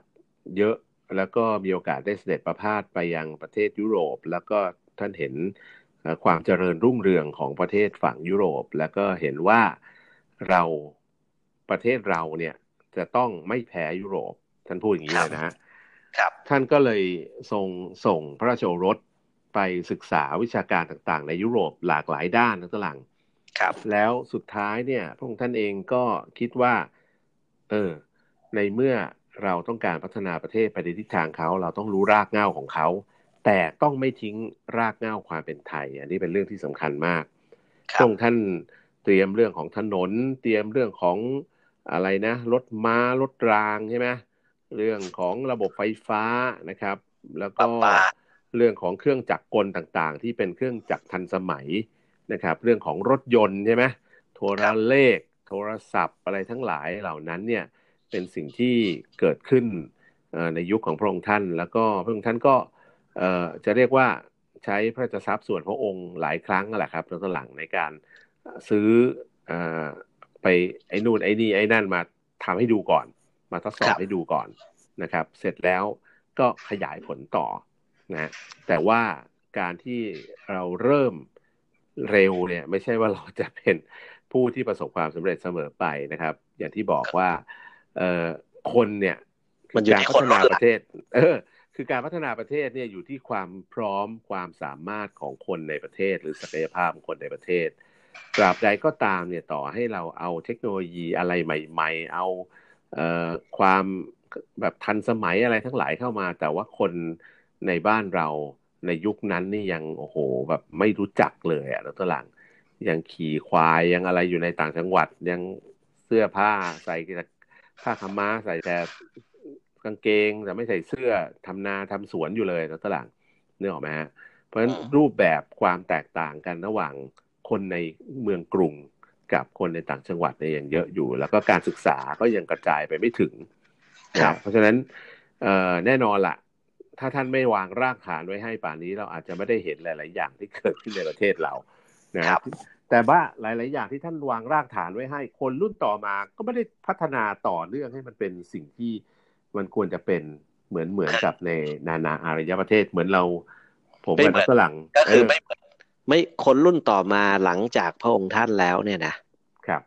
เยอะแล้วก็มีโอกาสได้เสด็จประพาสไปยังประเทศยุโรป แล้วก็ท่านเห็นความเจริญรุ่งเรืองของประเทศฝั่งยุโรป แล้วก็เห็นว่าเราประเทศเราเนี่ยจะต้องไม่แพ้ยุโรป ท่านพูดอย่างนี้เลยนะฮะท่านก็เลยทรงส่งพระราชโอรสไปศึกษาวิชาการต่างๆ ในยุโรปหลากหลายด้านนะตลัง ครับ แล้วสุดท้ายเนี่ยพระองค์ท่านเองก็คิดว่า เออ ในเมื่อเราต้องการพัฒนาประเทศไปในทิศทางเขาเราต้องรู้รากเหง้าของเขา แต่ต้องไม่ทิ้งรากเหง้าความเป็นไทย อันนี้เป็นเรื่องที่สำคัญมากพระองค์ท่านเตรียมเรื่องของถนน เตรียมเรื่องของอะไรนะรถม้ารถรางใช่ไหมเรื่องของระบบไฟฟ้านะครับ แล้วก็เรื่องของเครื่องจักรกลต่างๆ ที่เป็นเครื่องจักรทันสมัย นะครับ เรื่องของรถยนต์ใช่ไหมโทรเลข โทรศัพท์อะไรทั้งหลายเหล่านั้นเนี่ยเป็นสิ่งที่เกิดขึ้นในยุคของพระองค์ท่าน แล้วก็พระองค์ท่านก็จะเรียกว่าใช้พระราชทรัพย์ส่วนพระองค์หลายครั้งแหละครับตอนหลังในการซื้อไปไอ้นู่นไอ้นี่ไอ้นั่นมาทำให้ดูก่อน มาทดสอบให้ดูก่อนนะครับ เสร็จแล้วก็ขยายผลต่อนะแต่ว่าการที่เราเริ่ม เร็วเนี่ย ไม่ใช่ว่าเราจะเป็นผู้ที่ประสบความสำเร็จเสมอไปนะครับ อย่างที่บอกว่า เออคนเนี่ยมันการพัฒนาประเทศ เออ คือการพัฒนาประเทศเนี่ยอยู่ที่ความพร้อมความสามารถของคนในประเทศ หรือศักยภาพของคนในประเทศตราบใดก็ตามเนี่ยต่อให้เราเอาเทคโนโลยีอะไรใหม่ ๆ เอาเอ่อความแบบทันสมัยอะไรทั้งหลายเข้ามา แต่ว่าคนในบ้านเรา ในยุคนั้นนี่ยังโอ้โหแบบไม่รู้จักเลยอะแล้วตัวหลัง ยังขี่ควายยังอะไรอยู่ในต่างจังหวัดยังเสื้อผ้าใส่แต่ผ้าขม้าใส่แต่กางเกงแต่ไม่ใส่เสื้อทำนาทำสวนอยู่เลยแล้วตัวหลังนึกออกไหมฮะเพราะฉะนั้นรูปแบบความแตกต่างกันระหว่างคนในเมืองกรุงกับคนในต่างจังหวัดเนี่ยยังเยอะอยู่ แล้วก็การศึกษาก็ยังกระจายไปไม่ถึงนะเพราะฉะนั้นแน่นอนละ ถ้าท่านไม่วางรากฐานไว้ให้ป่านนี้เราอาจจะไม่ได้เห็นหลาย ๆ อย่างที่เกิดขึ้นในประเทศเรานะครับแต่ว่าหลาย ๆ อย่างที่ท่านวางรากฐานไว้ให้ คนรุ่นต่อมาก็ไม่ได้พัฒนาต่อเนื่องให้มันเป็นสิ่งที่มันควรจะเป็นเหมือนเหมือนกับในนานาอารยประเทศเหมือนเรา ผมเป็นฝรั่งก็คือไม่ไม่คนรุ่นต่อมาหลังจากพระองค์ท่านแล้วเนี่ยนะครับ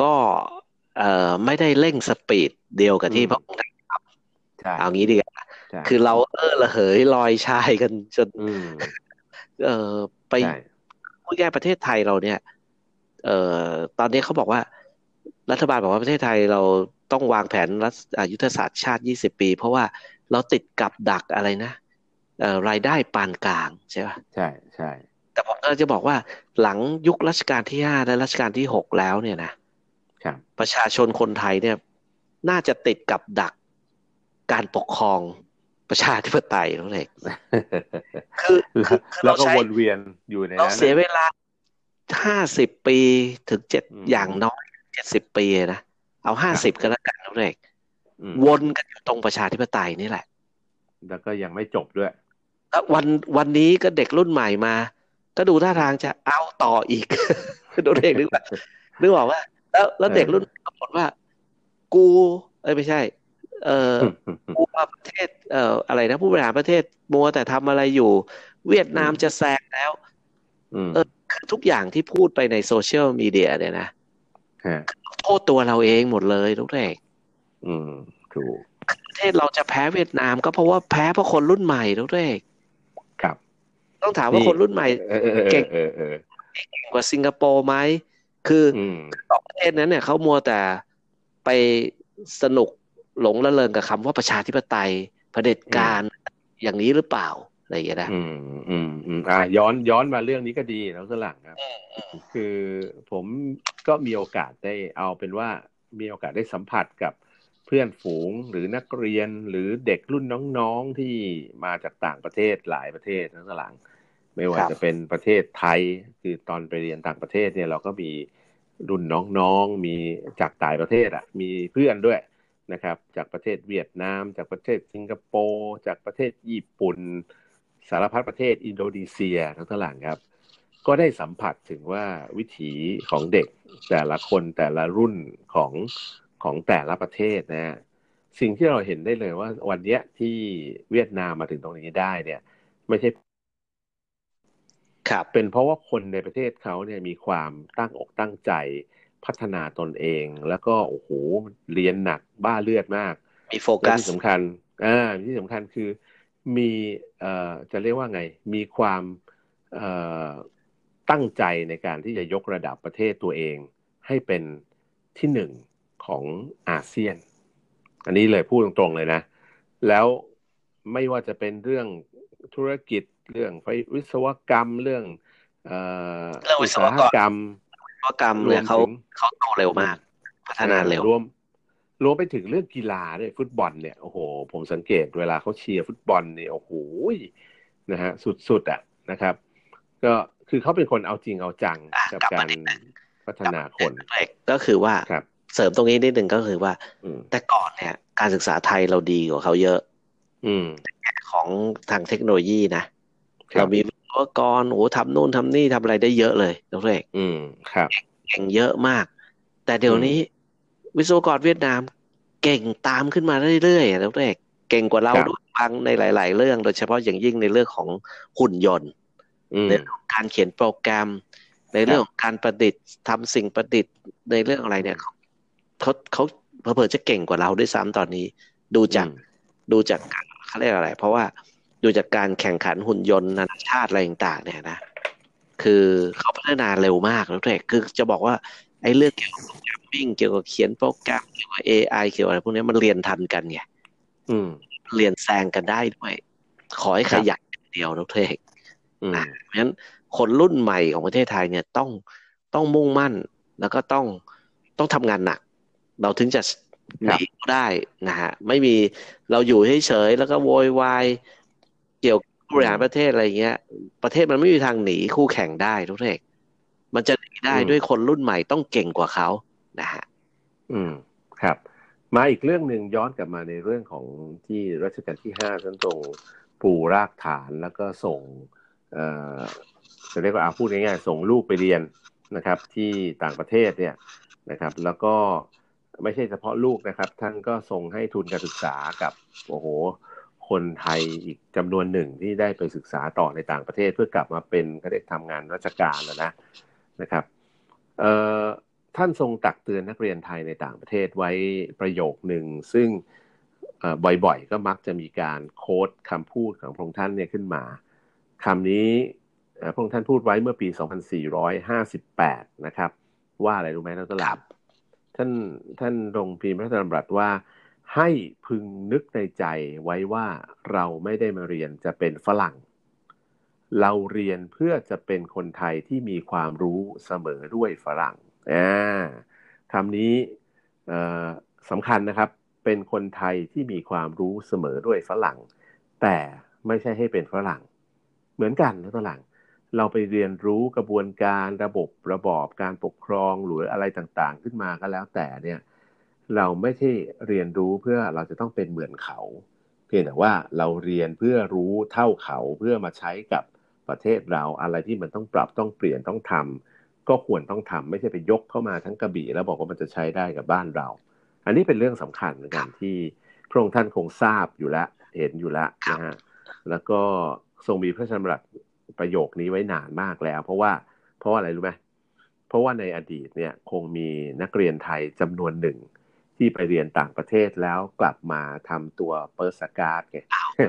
ก็เอ่อไม่ได้เร่งสปีดเดียวกับที่พระองค์ท่านทำเอางี้ดีกว่า คือเราเออระเหยลอยชายกันจนเอ่อไปผู้แก้ประเทศไทยเราเนี่ย เอ่อตอนนี้เขาบอกว่า รัฐบาลบอกว่าประเทศไทยเราต้องวางแผนรัฐยุทธศาสตร์ชาติ 20 ปี เพราะว่าเราติดกับดักอะไรนะเอ่อรายได้ปานกลางใช่ป่ะใช่ใช่แต่ผมก็จะบอกว่าหลังยุครัชกาลที่ห้าและรัชกาลที่หกแล้วเนี่ยนะครับประชาชนคนไทยเนี่ย น่าจะติดกับดักการปกครอง ประชาธิปไตยนั่นเองคือแล้วก็วนเวียนอยู่ในนั้นเราเสียเวลาห้าสิบปีถึงเจ็ดอย่างน้อยเจ็ดสิบปีนะ เอาห้าสิบก็แล้วกันนั่นเองวนกันอยู่ตรงประชาธิปไตยนี่แหละ แล้วก็ยังไม่จบด้วยวันวันนี้ก็เด็กรุ่นใหม่มา ก็ดูท่าทางจะเอาต่ออีกดูเด็กนึกว่านึกบอกว่า แล้วแล้วเด็กรุ่นปรากฏว่า กู เอ้ยไม่ใช่ เออกูมาประเทศเอ่ออะไรนะผู้บริหารประเทศมัวแต่ทำอะไรอยู่ เวียดนามจะแซงแล้วเออคือทุกอย่างที่พูดไปในโซเชียลมีเดียเนี่ยนะโทษตัวเราเองหมดเลยทุกเด็กอืมถูกประเทศเราจะแพ้เวียดนามก็เพราะว่าแพ้เพราะคนรุ่นใหม่ทุกเด็กครับ ต้องถามว่าคนรุ่นใหม่เก่งกว่าสิงคโปร์ไหมคือสองประเทศนั้นเนี่ยเขามัวแต่ไปสนุก หลงละเลงกับคำว่าประชาธิปไตยเผด็จการอย่างนี้หรือเปล่าอะไรอย่างเงี้ยนะอืมอืมอืมอ่าย้อนย้อนมาเรื่องนี้ก็ดีแล้วสลังครับ คือผมก็มีโอกาสได้เอาเป็นว่ามีโอกาสได้สัมผัสกับเพื่อนฝูงหรือนักเรียนหรือเด็กรุ่นน้องๆที่มาจากต่างประเทศหลายประเทศทั้งหลังไม่ว่าจะเป็นประเทศไทย คือตอนไปเรียนต่างประเทศเนี่ยเราก็มีรุ่นน้องๆมีจากต่างประเทศอะ มีเพื่อนด้วย นะครับ จากประเทศเวียดนาม จากประเทศสิงคโปร์จากประเทศญี่ปุ่น สารพัดประเทศอินโดนีเซียทั้งหลังครับ ก็ได้สัมผัสถึงว่าวิถีของเด็กแต่ละคนแต่ละรุ่นของของแต่ละประเทศนะ สิ่งที่เราเห็นได้เลยว่าวันนี้ที่เวียดนามมาถึงตรงนี้ได้เนี่ย ไม่ใช่ครับเป็นเพราะว่าคนในประเทศเขาเนี่ยมีความตั้งอกตั้งใจ พัฒนาตนเอง แล้วก็โอ้โหเรียนหนักบ้าเลือดมาก มีโฟกัสที่สำคัญอ่าที่สำคัญคือมีเอ่อจะเรียกว่าไง มีความเอ่อตั้งใจในการที่จะยกระดับประเทศตัวเองให้เป็นที่หนึ่งของอาเซียน อันนี้เลยพูดตรงๆเลยนะ แล้วไม่ว่าจะเป็นเรื่องธุรกิจเรื่องไฟวิศวกรรมเรื่องเอ่อวิศวกรรม วิศวกรรมเนี่ยเขาเขาโตเร็วมาก พัฒนาเร็วรวมรวมไปถึงเรื่องกีฬาด้วยฟุตบอลเนี่ยโอ้โห ผมสังเกตเวลาเขาเชียร์ฟุตบอลเนี่ยโอ้โหนะฮะสุดๆอะนะครับ ก็คือเขาเป็นคนเอาจริงเอาจังกับการพัฒนาคนก็คือว่าเสริมตรงนี้นิดหนึ่งก็คือว่าแต่ก่อนเนี่ย การศึกษาไทยเราดีกว่าเขาเยอะ อืมของทางเทคโนโลยีนะเรามีวิศ วกรโอ้ทำนู่นทำนี่ทำอะไรได้เยอะเลยน้องเอกอืมครับเก่งเยอะมาก แต่เดี๋ยวนี้ วิศวกรเวียดนาม เก่งตามขึ้นมาเรื่อยๆน้องเอกเก่งกว่าเราด้วยบางในหลาย ๆ เรื่อง โดยเฉพาะอย่างยิ่งในเรื่องของหุ่นยนต์ในเรื่องการเขียนโปรแกรม ในเรื่องของการประดิษฐ์ทำสิ่งประดิษฐ์ในเรื่องอะไรเนี่ยเขาเขาเผื่อจะเก่งกว่าเราด้วยซ้ำตอนนี้ ดูจากดูจากการเขาเรียกอะไร เพราะว่า ดูจากการแข่งขันหุ่นยนต์นานาชาติอะไรต่างๆเนี่ยนะ คือเขาพัฒนาเร็วมากแล้วเด็กคือจะบอกว่าไอ้เรื่องเกี่ยวกับโปรแกรมมิ่งเกี่ยวกับเขียนโปรแกรมเกี่ยวกับ AI เกี่ยวกับอะไรพวกนี้มันเรียนทันกันไงอืม เรียนแซงกันได้ด้วย ขอให้ขยันเดียวแล้วเด็กนะเพราะฉะนั้นคนรุ่นใหม่ของประเทศไทยเนี่ยต้องต้องมุ่งมั่น แล้วก็ต้องต้องทำงานหนัก เราถึงจะหนีได้นะฮะไม่มีเราอยู่เฉยๆแล้วก็โวยวาย เกี่ยวบริหารประเทศอะไรเงี้ย ประเทศมันไม่มีทางหนีคู่แข่งได้ทุกเอกมันจะหนีได้ด้วยคนรุ่นใหม่ต้องเก่งกว่าเขานะฮะอืมครับ มาอีกเรื่องหนึ่งย้อนกลับมาในเรื่องของที่รัชกาลที่ห้าท่านทรงปูรากฐานแล้วก็ส่งเอ่อจะเรียกว่าอาพูดง่ายๆส่งลูกไปเรียนนะครับ ที่ต่างประเทศเนี่ยนะครับ แล้วก็ไม่ใช่เฉพาะลูกนะครับ ท่านก็ส่งให้ทุนการศึกษากับโอ้โห คนไทยอีกจำนวนหนึ่งที่ได้ไปศึกษาต่อในต่างประเทศ เพื่อกลับมาเป็นเขาเรียกทำงานราชการแล้วนะนะครับท่านทรงตักเตือนนักเรียนไทยในต่างประเทศไว้ประโยคหนึ่ง ซึ่งบ่อยๆ ก็มักจะมีการโค้ดคำพูดของพระองค์ท่านเนี่ยขึ้นมาคำนี้พระองค์ท่านพูดไว้เมื่อปี 2458 นะครับ ว่าอะไรรู้ไหมนักตลาดท่านท่านลงพิมพ์พระธรรมรัตว่า ให้พึงนึกในใจไว้ว่าเราไม่ได้มาเรียนจะเป็นฝรั่ง เราเรียนเพื่อจะเป็นคนไทยที่มีความรู้เสมอด้วยฝรั่งอ่าคำนี้สำคัญนะครับ เป็นคนไทยที่มีความรู้เสมอด้วยฝรั่ง แต่ไม่ใช่ให้เป็นฝรั่ง เหมือนกันนะฝรั่ง เราไปเรียนรู้กระบวนการระบบระบอบการปกครองหรืออะไรต่างๆ ขึ้นมาก็แล้วแต่เนี่ย เราไม่ใช่เรียนรู้เพื่อเราจะต้องเป็นเหมือนเขา เพียงแต่ว่าเราเรียนเพื่อรู้เท่าเขาเพื่อมาใช้กับประเทศเราอะไรที่มันต้องปรับต้องเปลี่ยนต้องทำก็ควรต้องทำไม่ใช่ไปยกเข้ามาทั้งกระบี่แล้วบอกว่ามันจะใช้ได้กับบ้านเรา อันนี้เป็นเรื่องสำคัญเหมือนกันที่พระองค์ท่านคงทราบอยู่แล้วเห็นอยู่แล้วนะฮะแล้วก็ทรงมีพระชนรัตประโยคนี้ไว้นานมากแล้ว เพราะว่าเพราะว่าอะไรรู้ไหมเพราะว่าในอดีตเนี่ยคงมีนักเรียนไทยจำนวนหนึ่ง ที่ไปเรียนต่างประเทศแล้วกลับมาทำตัวเปอร์สการ์ดไง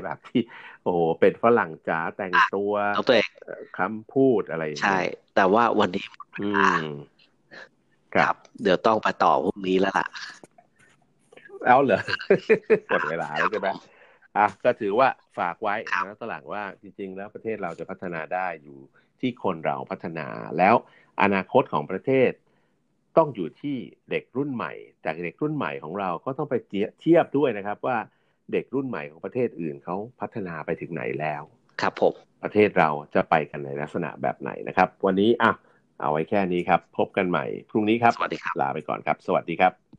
แบบที่ โอ้โหเป็นฝรั่งจ๋าแต่งตัวคำพูดอะไรใช่ แต่ว่าวันนี้อืมครับ เดี๋ยวต้องไปต่อพรุ่งนี้แล้วล่ะ เอาเหรอหมดเวลาแล้วใช่ไหมอะก็ถือว่าฝากไว้นะตลังว่าจริง ๆ แล้วประเทศเราจะพัฒนาได้อยู่ที่คนเราพัฒนาแล้วอนาคตของประเทศ ต้องอยู่ที่เด็กรุ่นใหม่ จากเด็กรุ่นใหม่ของเราก็ต้องไปเทียบด้วยนะครับว่าเด็กรุ่นใหม่ของประเทศอื่นเขาพัฒนาไปถึงไหนแล้ว ครับผมประเทศเราจะไปกันในลักษณะแบบไหนนะครับ วันนี้อะเอาไว้แค่นี้ครับ พบกันใหม่พรุ่งนี้ครับสวัสดีครับลาไปก่อนครับ สวัสดีครับ